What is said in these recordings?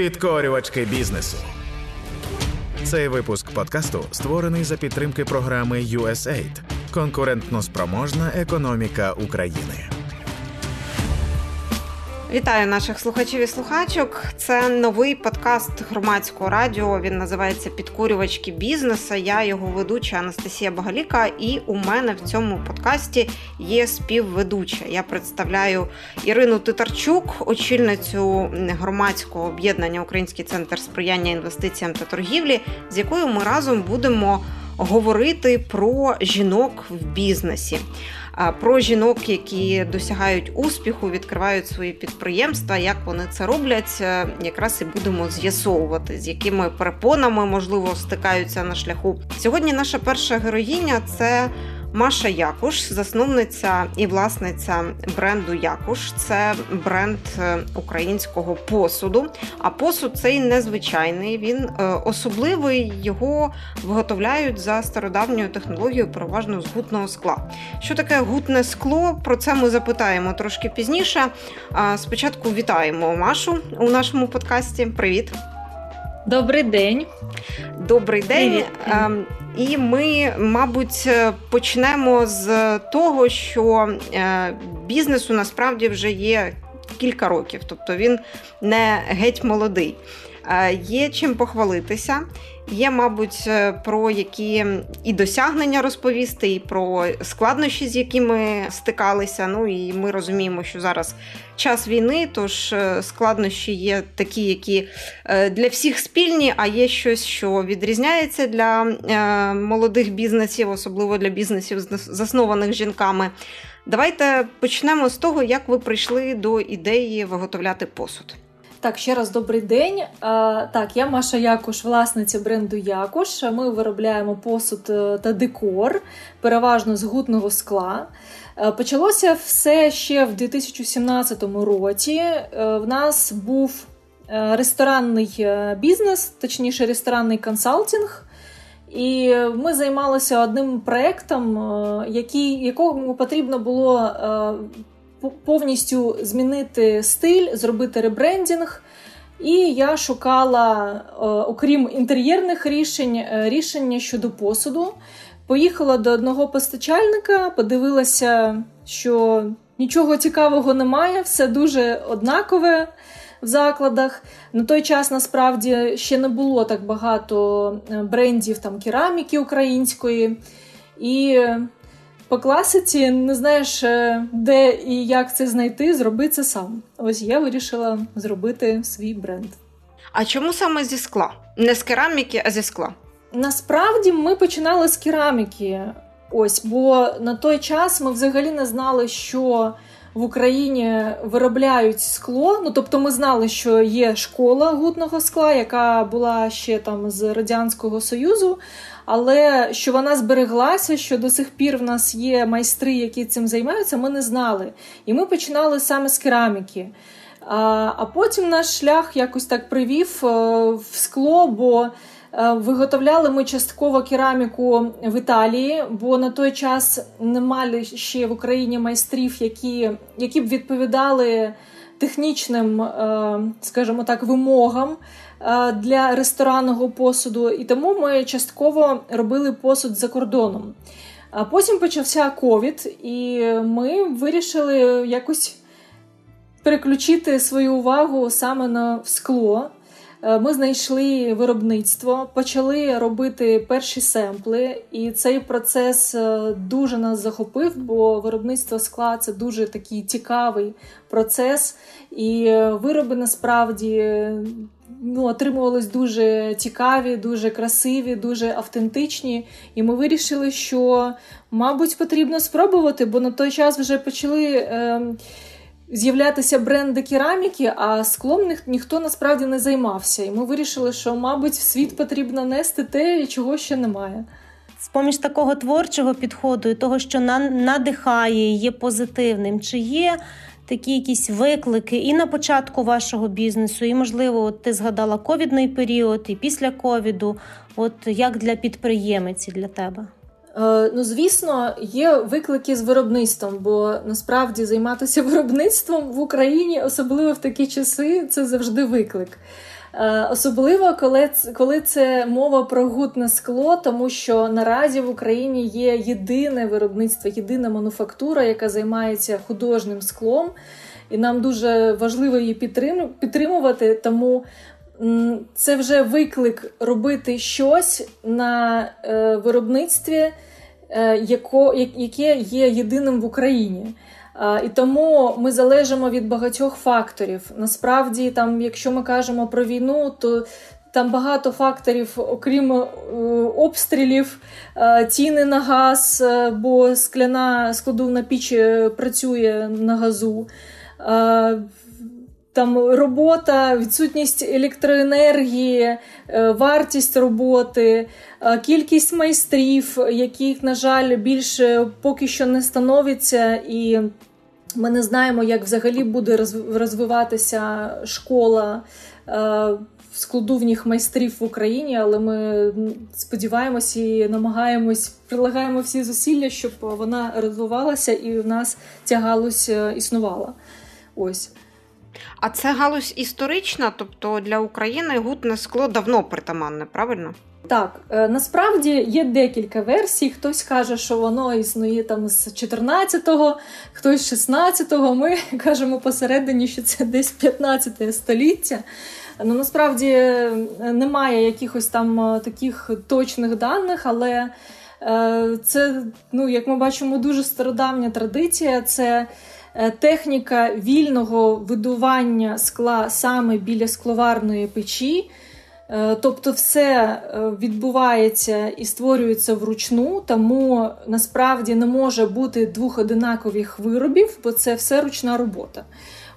Підкорювачки бізнесу. Цей випуск подкасту створений за підтримки програми USAID Конкурентно спроможна економіка України. Вітаю наших слухачів і слухачок. Це новий подкаст громадського радіо. Він називається Підкурювачки бізнесу. Я його ведуча Анастасія Багаліка, і у мене в цьому подкасті є співведуча. Я представляю Ірину Титарчук, очільницю громадського об'єднання Український центр сприяння інвестиціям та торгівлі, з якою ми разом будемо говорити про жінок в бізнесі про жінок, які досягають успіху, відкривають свої підприємства. Як вони це роблять, е, якраз і будемо з'ясовувати, з якими перепонами можливо стикаються на шляху. Сьогодні наша перша героїня це. Маша Якуш, засновниця і власниця бренду Якуш. Це бренд е, українського посуду. А посуд цей незвичайний. Він е, особливий, його виготовляють за стародавньою технологією, переважно з гутного скла. Що таке гутне скло? Про це ми запитаємо трошки пізніше. Спочатку вітаємо Машу у нашому подкасті. Привіт! Добрий день. Добрий день. Привіт. І ми, мабуть, почнемо з того, що е, бізнесу насправді вже є кілька років, тобто він не геть молодий. Е, є чим похвалитися. Є, мабуть, е, про які і досягнення розповісти, і про складнощі, з якими стикалися. Ну і ми розуміємо, що зараз час війни, тож е, складнощі є такі, які для всіх спільні, а є щось, що відрізняється для молодих бізнесів, особливо для бізнесів, заснованих жінками. Давайте почнемо з того, як ви прийшли до ідеї виготовляти посуд. Так, ще раз добрий день. Так, я Маша Якуш, власниця бренду Якуш. Ми виробляємо посуд е, та декор, переважно з гутного скла. Е, почалося все ще в 2017 році. Е, в нас був ресторанний бізнес, точніше, ресторанний консалтинг. І ми займалися одним проєктом, який, якому потрібно було повністю змінити стиль, зробити ребрендінг. І я шукала, е, окрім інтер'єрних рішень, е, рішення щодо посуду. Поїхала до одного постачальника, подивилася, що нічого цікавого немає, все дуже однакове в закладах. На той час насправді ще не було так багато е, брендів там кераміки української. І по класиці не знаєш, е, де і як це знайти, зроби це сам. Ось я вирішила зробити свій бренд. А чому саме зі скла? Не з кераміки, а зі скла? Насправді ми починали з кераміки. Ось, бо на той час ми взагалі не знали, що в Україні виробляють скло. Ну тобто, ми знали, що є школа гутного скла, яка була ще там з Радянського Союзу але що вона збереглася, що до сих пір в нас є майстри, які цим займаються, ми не знали. І ми починали саме з кераміки. А потім наш шлях якось так привів е, в скло, бо е, виготовляли ми частково кераміку в Італії, бо на той час не мали ще в Україні майстрів, які, які б відповідали технічним, е, скажімо так, вимогам. Е, для ресторанного посуду, і тому ми частково робили посуд за кордоном. А потім почався ковід, і ми вирішили якось переключити свою увагу саме на скло. Е, ми знайшли виробництво, почали робити перші семпли, і цей процес е, дуже нас захопив, бо виробництво скла це дуже такий цікавий процес, і вироби насправді ну, отримувались дуже цікаві, дуже красиві, дуже автентичні. І ми вирішили, що, мабуть, потрібно спробувати, бо на той час вже почали. Е, З'являтися бренди кераміки, а склом ні, ніхто насправді не займався. І ми вирішили, що, мабуть, в світ потрібно нести те, чого ще немає. З поміж такого творчого підходу і того, що надихає, є позитивним, чи є такі якісь виклики і на початку вашого бізнесу, і, можливо, от ти згадала ковідний період, і після ковіду, от як для підприємиці для тебе? Е, ну, звісно, є виклики з виробництвом, бо насправді займатися виробництвом в Україні, особливо в такі часи, це завжди виклик. Е, особливо коли коли це мова про гутне скло, тому що наразі в Україні є єдине виробництво, єдина мануфактура, яка займається художнім склом, і нам дуже важливо її підтримувати. Тому це вже виклик робити щось на е, виробництві, е, яке є єдиним в Україні. І тому ми залежимо від багатьох факторів. Насправді, там, якщо ми кажемо про війну, то там багато факторів, окрім е, обстрілів, ціни на газ, бо скляна складовна піч працює на газу там робота, відсутність електроенергії, е, вартість роботи, е, кількість майстрів, яких, на жаль, більше поки що не становиться, і ми не знаємо, як взагалі буде розвиватися школа. Е, складувніх майстрів в Україні, але ми сподіваємося і намагаємось прилагаємо всі зусилля, щоб вона розвивалася і в нас ця галузь існувала. Ось. А це галузь історична, тобто для України гутне скло давно притаманне, правильно? Так, е, насправді є декілька версій. Хтось каже, що воно існує там з 14-го, хтось з 16-го. Ми кажемо посередині, що це десь 15 століття. Ну насправді е, немає якихось там е, таких точних даних, але це, ну як ми бачимо, дуже стародавня традиція. Це техніка вільного видування скла саме біля скловарної печі. Е, тобто все е, відбувається і створюється вручну, тому насправді не може бути двох одинакових виробів, бо це все ручна робота.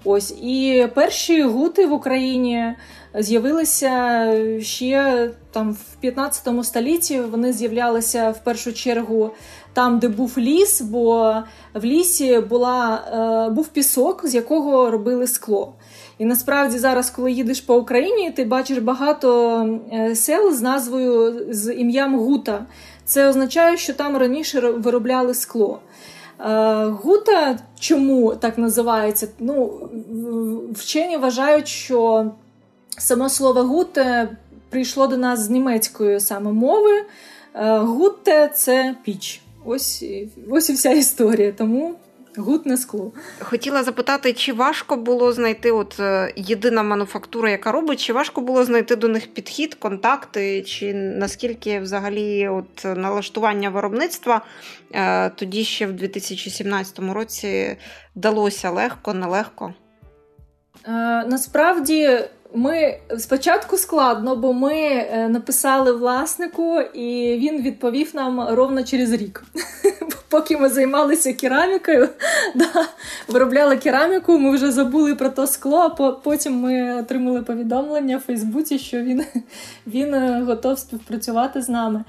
Ось і перші гути в Україні з'явилися ще там в 15 столітті. Вони з'являлися в першу чергу там, де був ліс, бо в лісі була, е, був пісок, з якого робили скло. І насправді зараз, коли їдеш по Україні, ти бачиш багато е, сел з назвою з ім'ям Гута. Це означає, що там раніше виробляли скло. Е, гута чому так називається? Ну, Вчені вважають, що само слово гуте прийшло до нас з німецької саме мови. Гутте це піч. Ось ось і вся історія. Тому гутне скло. Хотіла запитати, чи важко було знайти от е, єдина мануфактура, яка робить, чи важко було знайти до них підхід, контакти, чи наскільки взагалі от налаштування виробництва е, тоді ще в 2017 році далося легко, нелегко? Е, насправді ми спочатку складно, бо ми е, написали власнику, і він відповів нам ровно через рік. Поки ми займалися керамікою, да, виробляли кераміку, ми вже забули про то скло. а Потім ми отримали повідомлення в Фейсбуці, що він, він е, готов співпрацювати з нами.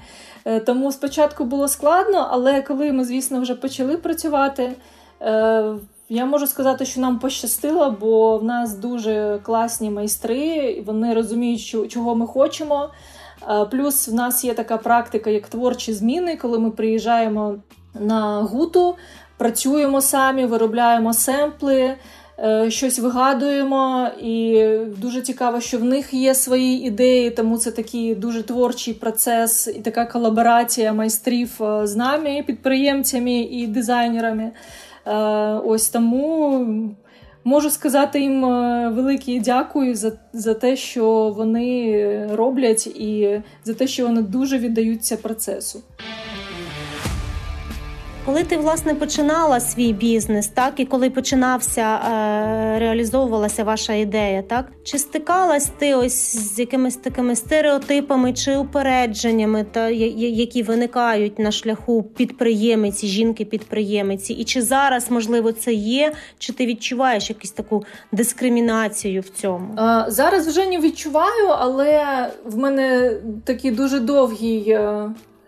Е, тому спочатку було складно, але коли ми, звісно, вже почали працювати. Я можу сказати, що нам пощастило, бо в нас дуже класні майстри, вони розуміють, чого ми хочемо. Плюс в нас є така практика, як творчі зміни, коли ми приїжджаємо на гуту, працюємо самі, виробляємо семпли, е, щось вигадуємо. І дуже цікаво, що в них є свої ідеї, тому це такий дуже творчий процес і така колаборація майстрів е, з нами, підприємцями і дизайнерами. Е, ось тому можу сказати їм е, велике дякую за, за те, що вони роблять, і за те, що вони дуже віддаються процесу. Коли ти власне починала свій бізнес, так і коли починався е, реалізовувалася ваша ідея, так чи стикалась ти ось з якимись такими стереотипами чи упередженнями, та які виникають на шляху підприємиці, жінки-підприємиці, і чи зараз можливо це є, чи ти відчуваєш якусь таку дискримінацію в цьому? А, Зараз вже не відчуваю, але в мене такий дуже довгий.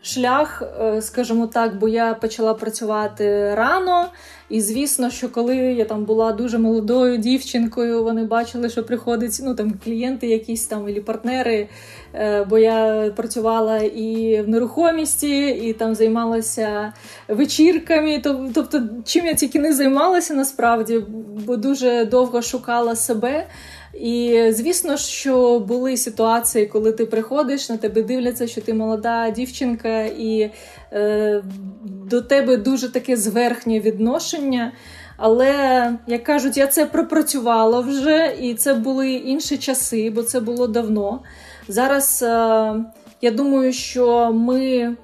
Шлях, е, скажімо так, бо я почала працювати рано. І звісно, що коли я там була дуже молодою дівчинкою, вони бачили, що приходять ну там клієнти, якісь там і партнери. Е, бо я працювала і в нерухомісті, і там займалася вечірками. Тобто, чим я тільки не займалася насправді, бо дуже довго шукала себе. І звісно, що були ситуації, коли ти приходиш, на тебе дивляться, що ти молода дівчинка, і е, до тебе дуже таке зверхнє відношення. Але, як кажуть, я це пропрацювала вже, і це були інші часи, бо це було давно. Зараз е, я думаю, що ми е,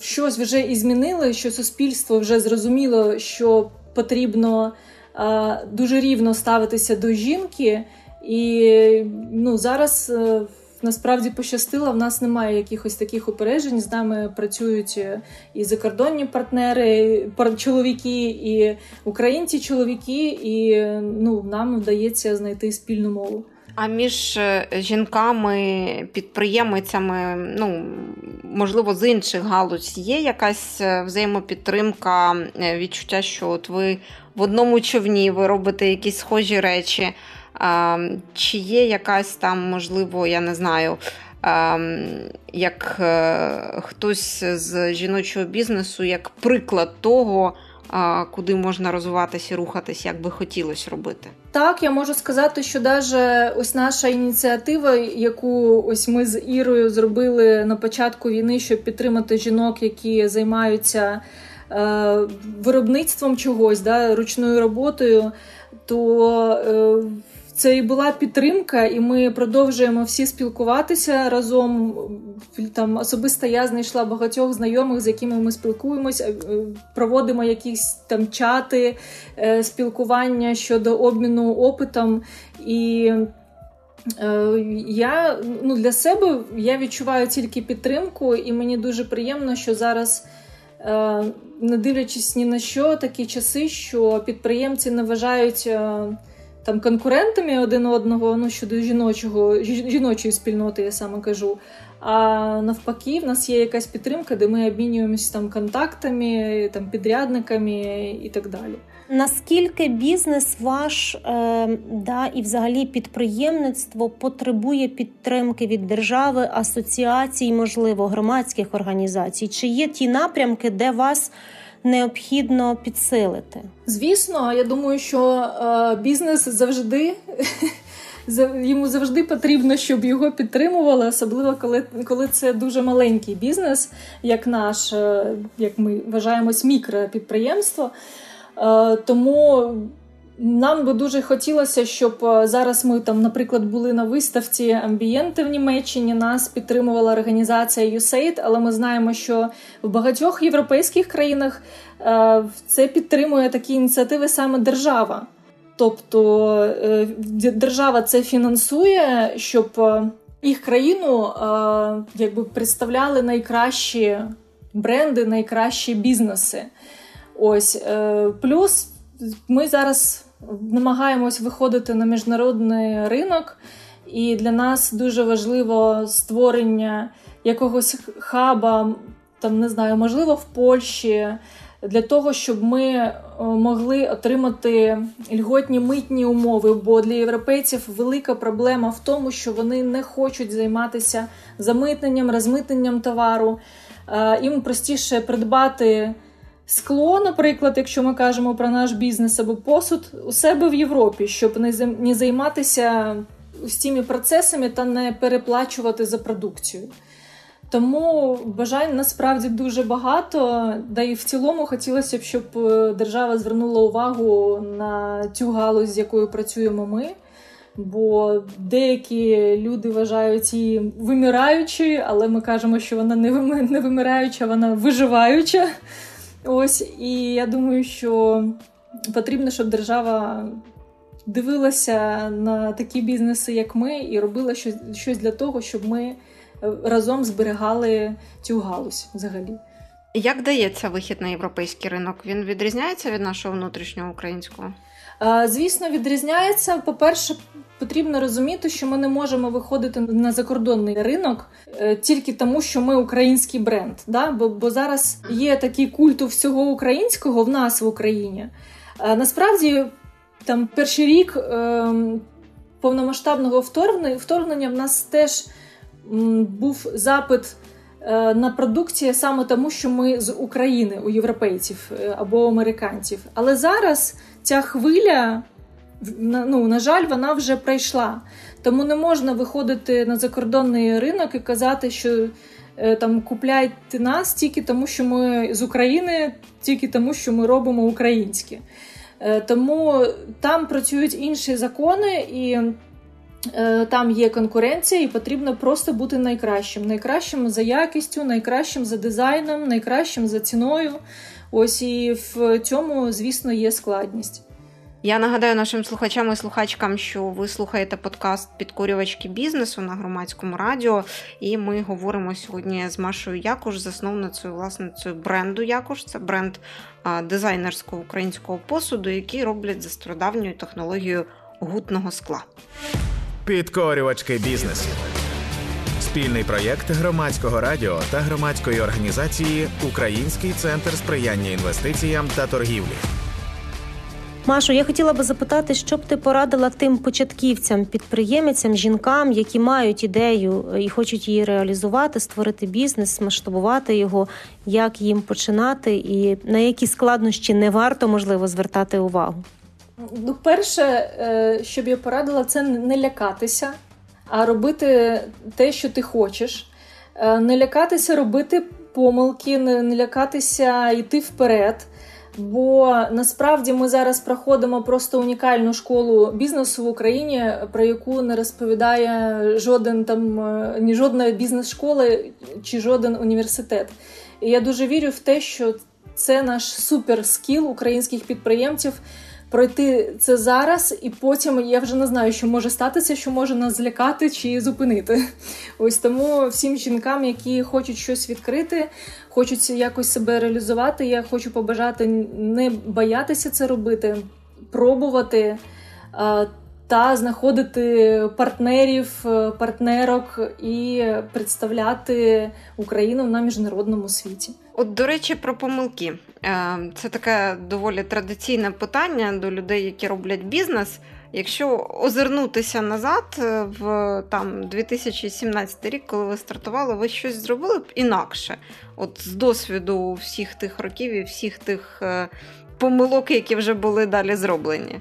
щось вже і змінили, що суспільство вже зрозуміло, що потрібно е, дуже рівно ставитися до жінки. І ну, зараз е, насправді пощастило, в нас немає якихось таких упереджень. З нами працюють е, і закордонні партнери, чоловіки, і українці чоловіки, і ну, нам вдається знайти спільну мову. А між е, жінками, підприємицями, ну можливо, з інших галузь є якась взаємопідтримка, відчуття, що от ви в одному човні ви робите якісь схожі речі. Чи є якась там, можливо, я не знаю, як е, хтось з жіночого бізнесу, як приклад того, куди можна розвиватися і рухатись, як би хотілося робити? Так, я можу сказати, що навіть ось наша ініціатива, яку ось ми з Ірою зробили на початку війни, щоб підтримати жінок, які займаються е, виробництвом чогось, да, ручною роботою, то е, це і була підтримка, і ми продовжуємо всі спілкуватися разом. Там особисто я знайшла багатьох знайомих, з якими ми спілкуємося, е, проводимо якісь там чати, е, спілкування щодо обміну опитом. І е, я ну, для себе я відчуваю тільки підтримку, і мені дуже приємно, що зараз. Не дивлячись ні на що, такі часи, що підприємці не вважають там конкурентами один одного, ну щодо жіночого жіночої спільноти, я саме кажу. А навпаки, в нас є якась підтримка, де ми обмінюємося там контактами, там підрядниками і так далі. Наскільки бізнес ваш е, да, і взагалі підприємництво потребує підтримки від держави, асоціацій, можливо, громадських організацій? Чи є ті напрямки, де вас необхідно підсилити? Звісно, я думаю, що е, бізнес завжди. Йому завжди потрібно, щоб його підтримували, особливо коли коли це дуже маленький бізнес, як наш, е, як ми вважаємось, мікропідприємство. Е, тому нам би дуже хотілося, щоб е, зараз ми там, наприклад, були на виставці амбієнти в Німеччині. Нас підтримувала організація USAID, але ми знаємо, що в багатьох європейських країнах е, це підтримує такі ініціативи саме держава. Тобто е, держава це фінансує, щоб їх країну якби представляли найкращі бренди, найкращі бізнеси. Ось плюс ми зараз намагаємось виходити на міжнародний ринок, і для нас дуже важливо створення якогось хаба, там не знаю, можливо, в Польщі. Для того, щоб ми е, могли отримати льготні митні умови, бо для європейців велика проблема в тому, що вони не хочуть займатися замитненням, розмитненням товару. Е, їм простіше придбати Скло, наприклад, якщо ми кажемо про наш бізнес або посуд, у себе в Європі, щоб не займатися цими процесами та не переплачувати за продукцію. Тому бажань насправді дуже багато, да і в цілому хотілося б, щоб е, держава звернула увагу на цю галузь, з якою працюємо ми. Бо деякі люди вважають її вимираючою, але ми кажемо, що вона не вимираюча, вона виживаюча. Ось і я думаю, що потрібно, щоб держава дивилася на такі бізнеси, як ми, і робила щось, щось для того, щоб ми е, разом зберігали цю галузь взагалі. Як дається вихід на європейський ринок? Він відрізняється від нашого внутрішнього українського? Звісно, відрізняється. По-перше, потрібно розуміти, що ми не можемо виходити на закордонний ринок е, тільки тому, що ми український бренд. Да? Бо бо зараз є такий культу всього українського в нас в Україні. Насправді, там перший рік е, повномасштабного вторгнення, в нас теж був запит. Е, на продукцію саме тому, що ми з України у європейців або американців. Але зараз ця хвиля ну, на жаль, вона вже пройшла. Тому не можна виходити на закордонний ринок і казати, що е, там купляйте нас тільки тому, що ми з України, тільки тому, що ми робимо українське. Е, тому там працюють інші закони, і е, там є конкуренція, і потрібно просто бути найкращим. Найкращим за якістю, найкращим за дизайном, найкращим за ціною. Ось і в цьому, звісно, є складність. Я нагадаю нашим слухачам і слухачкам, що ви слухаєте подкаст Підкорювачки бізнесу на громадському радіо. І ми говоримо сьогодні з Машою Якуш, засновницею власницею бренду Якуш. Це бренд дизайнерського українського посуду, який роблять за стародавньою технологією гутного скла. Підкорювачки бізнесу. Спільний проєкт громадського радіо та громадської організації Український центр сприяння інвестиціям та торгівлі. Машо, я хотіла би запитати, що б ти порадила тим початківцям, підприємцям, жінкам, які мають ідею і хочуть її реалізувати, створити бізнес, масштабувати його, як їм починати, і на які складнощі не варто можливо звертати увагу? Ну, перше, е, що б я порадила, це не лякатися, а робити те, що ти хочеш, е, не лякатися робити помилки, не лякатися йти вперед. Бо насправді ми зараз проходимо просто унікальну школу бізнесу в Україні, про яку не розповідає жоден там е, ні жодна бізнес-школа чи жоден університет. І я дуже вірю в те, що це наш суперскіл українських підприємців пройти це зараз, і потім я вже не знаю, що може статися, що може нас злякати чи зупинити. Ось тому всім жінкам, які хочуть щось відкрити, хочуть якось себе реалізувати. Я хочу побажати не боятися це робити, пробувати. Та знаходити партнерів, партнерок і представляти Україну на міжнародному світі. От, до речі, про помилки. Е, це таке доволі традиційне питання до людей, які роблять бізнес. Якщо озирнутися назад е, в там 2017 рік, коли ви стартували, ви щось зробили б інакше. От з досвіду всіх тих років і всіх тих е, помилок, які вже були далі зроблені.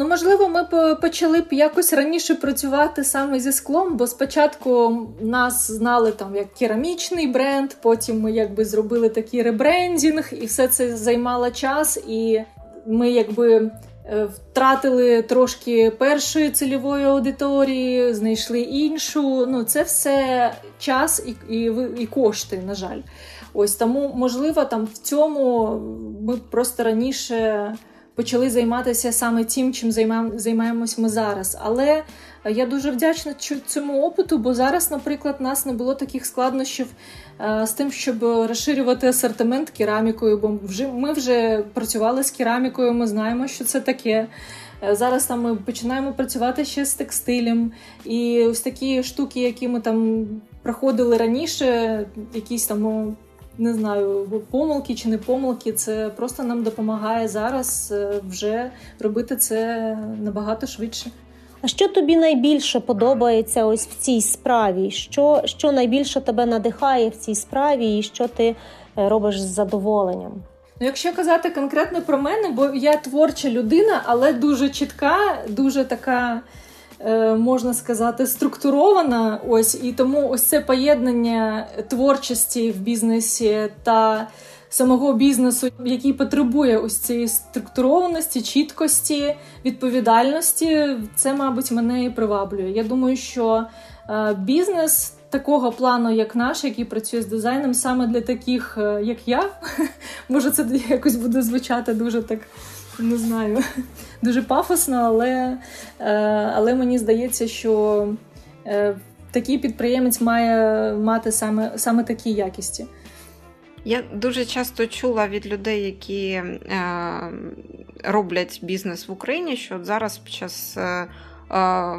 Ну, можливо, ми почали б якось раніше працювати саме зі склом, бо спочатку нас знали там як керамічний бренд, потім ми якби зробили такий ребрендінг, і все це займало час, і ми якби. Е, втратили трошки першої цільової аудиторії, знайшли іншу. Ну, це все час і і, і кошти, на жаль. Ось тому, можливо, там в цьому ми просто раніше почали займатися саме тим, чим займаємось ми зараз. Але е, я дуже вдячна цьому опиту, бо зараз, наприклад, нас не було таких складнощів е, з тим, щоб розширювати асортимент керамікою, бо вже ми вже працювали з керамікою, ми знаємо, що це таке. Е, зараз там ми починаємо працювати ще з текстилем, і ось такі штуки, які ми там проходили раніше, якісь там ну, не знаю, помилки чи не помилки, це просто нам допомагає зараз е, вже робити це набагато швидше. А що тобі найбільше подобається ось в цій справі? Що що найбільше тебе надихає в цій справі, і що ти е, робиш з задоволенням? Ну, якщо казати конкретно про мене, бо я творча людина, але дуже чітка, дуже така можна сказати, структурована. Ось і тому ось це поєднання творчості в бізнесі та самого бізнесу, який потребує ось цієї структурованості, чіткості, відповідальності. Це, мабуть, мене і приваблює. Я думаю, що е, бізнес. Такого плану, як наш, який працює з дизайном, саме для таких, е, як я, може, це якось буде звучати дуже так не знаю, дуже пафосно, але е, але мені здається, що е, такий підприємець має мати саме, саме такі якісті. Я дуже часто чула від людей, які е, роблять бізнес в Україні, що от зараз під час е, е,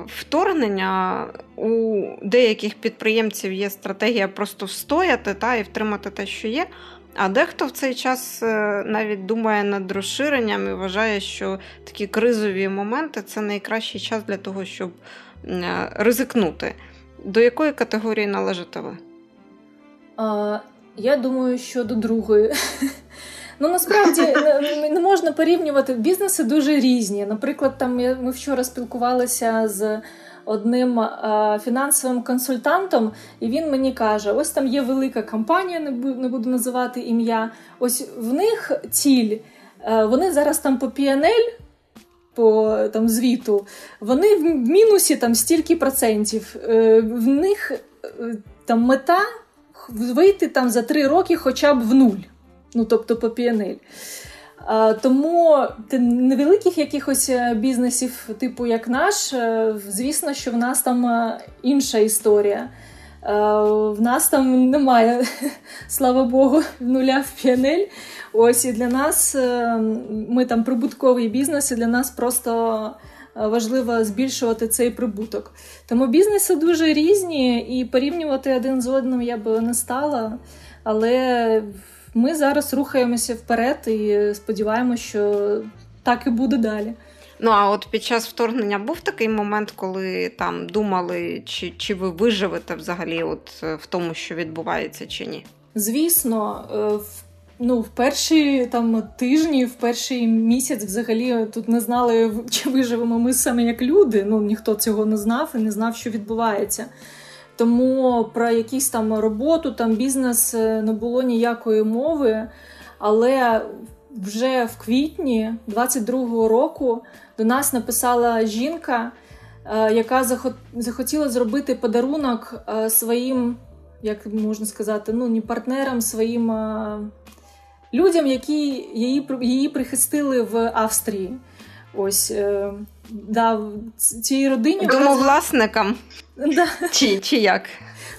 вторгнення у деяких підприємців є стратегія просто встояти та і втримати те, що є. А дехто в цей час е, навіть думає над розширенням і вважає, що такі кризові моменти це найкращий час для того, щоб е, ризикнути. До якої категорії належите ви? А, Я думаю, що до другої. Ну насправді не можна порівнювати бізнеси дуже різні. Наприклад, там ми вчора спілкувалися з одним а, фінансовим консультантом, і він мені каже: ось там є велика компанія, не буду, називати ім'я. Ось в них ціль. А, вони зараз там по PNL, по там звіту, вони в мінусі там стільки процентів. Е, в них е, там мета вийти там за три роки хоча б в нуль. Ну, тобто по PNL. Тому невеликих якихось е, бізнесів, типу як наш, е, звісно, що в нас там е, інша історія. В нас там немає, слава Богу, нуля в PNL. Ось і для нас ми там прибутковий бізнес, і для нас просто важливо збільшувати цей прибуток. Тому бізнеси дуже різні, і порівнювати один з одним я би не стала. Але ми зараз рухаємося вперед і сподіваємося, що так і буде далі. Ну а от під час вторгнення був такий момент, коли там думали, чи чи ви виживете взагалі, от в тому, що відбувається, чи ні? Звісно, е, в ну в перші там тижні, в перший місяць, взагалі тут не знали, чи виживемо ми саме як люди. Ну ніхто цього не знав і не знав, що відбувається. Тому про якісь там роботу, там бізнес е, не було ніякої мови. Але вже в квітні 22-го року до нас написала жінка, е, яка захотіла зробити подарунок е, своїм, як можна сказати, ну не партнерам, своїм людям, які її її прихистили в Австрії. Ось да, цій родині домовласникам. Да. Чи чи як?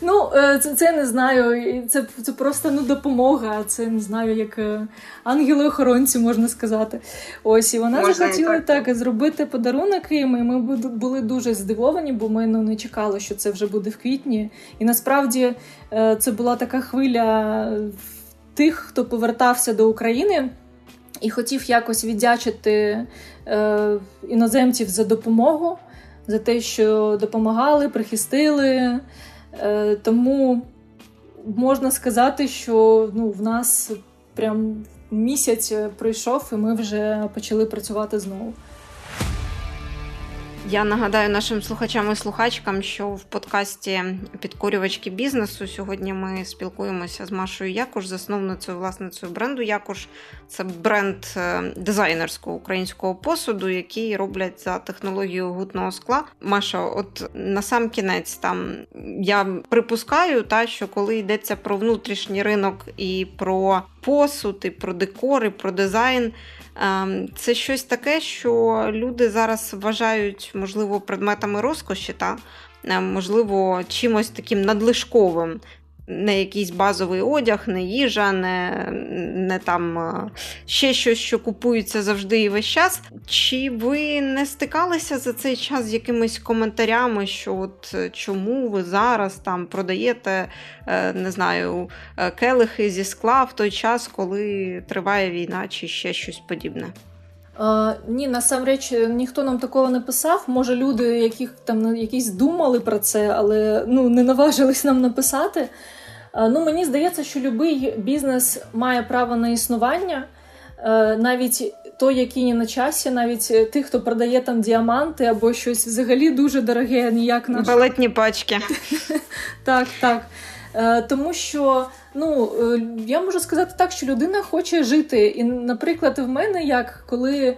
Ну, е, це це не знаю. Це це просто ну, допомога. Це не знаю, як е, ангели-охоронці можна сказати. Ось і вона можна захотіла так. так зробити подарунок їм, і Ми були дуже здивовані, бо ми ну, не чекали, що це вже буде в квітні. І насправді е, це була така хвиля тих, хто повертався до України і хотів якось віддячити е, іноземців за допомогу, за те, що допомагали, прихистили. Е, Тому можна сказати, що ну, в нас прям місяць пройшов, і ми вже почали працювати знову. Я нагадаю нашим слухачам і слухачкам, що в подкасті Підкорювачки бізнесу сьогодні ми спілкуємося з Машою Якуш, засновницею власницею бренду Якуш. Це бренд е, дизайнерського українського посуду, який роблять за технологією гутного скла. Маша, от на сам кінець, там я припускаю, та що коли йдеться про внутрішній ринок і про посуд, і про декор, і про дизайн. Ем, це щось таке, що люди зараз вважають, можливо, предметами розкоші, та ем, можливо, чимось таким надлишковим не якийсь базовий одяг, не їжа, не не там ще щось, що купується завжди і весь час. Чи ви не стикалися за цей час з якимись коментарями, що от е, чому ви зараз там продаєте, е, не знаю, е, келихи зі скла в той час, коли триває війна, чи ще щось подібне? Ні, насамреч ніхто нам такого не писав. Може, люди, яких там якісь думали про це, але ну не наважились нам написати. Е, ну, Мені здається, що будь-який бізнес має право на існування. Е, навіть той, який не на часі, навіть тих, хто продає там діаманти або щось взагалі дуже дороге, ніяк наш... Балетні пачки. Так, так. Е, тому що ну, я можу сказати так, що людина хоче жити. І, наприклад, в мене як коли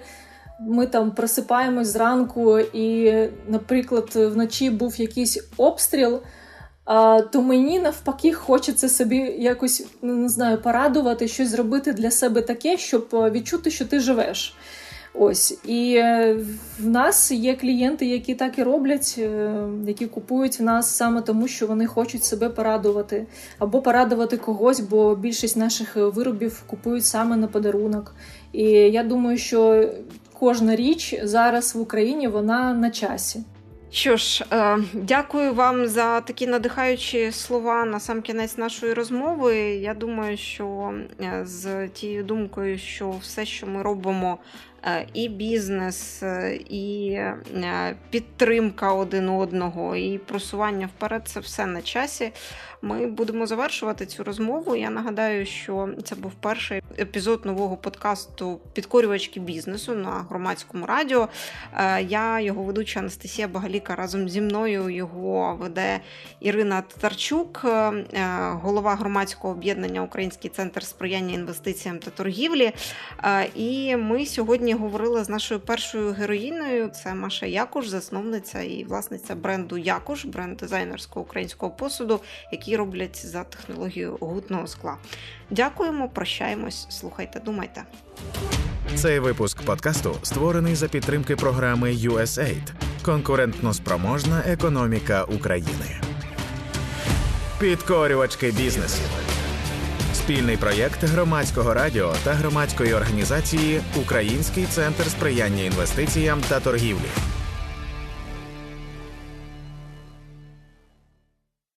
ми там просипаємось зранку, і, наприклад, вночі був якийсь обстріл то мені навпаки хочеться собі якось не знаю, порадувати, щось зробити для себе таке, щоб е, відчути, що ти живеш. Ось і е, в нас є клієнти, які так і роблять, е, які купують в нас саме тому, що вони хочуть себе порадувати, або порадувати когось, бо більшість наших виробів купують саме на подарунок. І я думаю, що кожна річ зараз в Україні вона на часі. Що ж, е, дякую вам за такі надихаючі слова на сам кінець нашої розмови. Я думаю, що е, з тією думкою, що все, що ми робимо, е, і бізнес, е, і е, підтримка один одного, і просування вперед це все на часі. Ми будемо завершувати цю розмову. Я нагадаю, що це був перший епізод нового подкасту Підкорювачки бізнесу на громадському радіо. Я його ведуча Анастасія Багаліка разом зі мною його веде Ірина Татарчук, голова громадського об'єднання Український центр сприяння інвестиціям та торгівлі. І ми сьогодні говорили з нашою першою героїною. Це Маша Якуш, засновниця і власниця бренду Якуш, бренд дизайнерського українського посуду, який роблять за технологією гутного скла. Дякуємо, прощаємось, слухайте, думайте. Цей випуск подкасту створений за підтримки програми USAID конкурентно спроможна економіка України. Підкорювачки бізнесу. Спільний проєкт громадського радіо та громадської організації Український центр сприяння інвестиціям та торгівлі.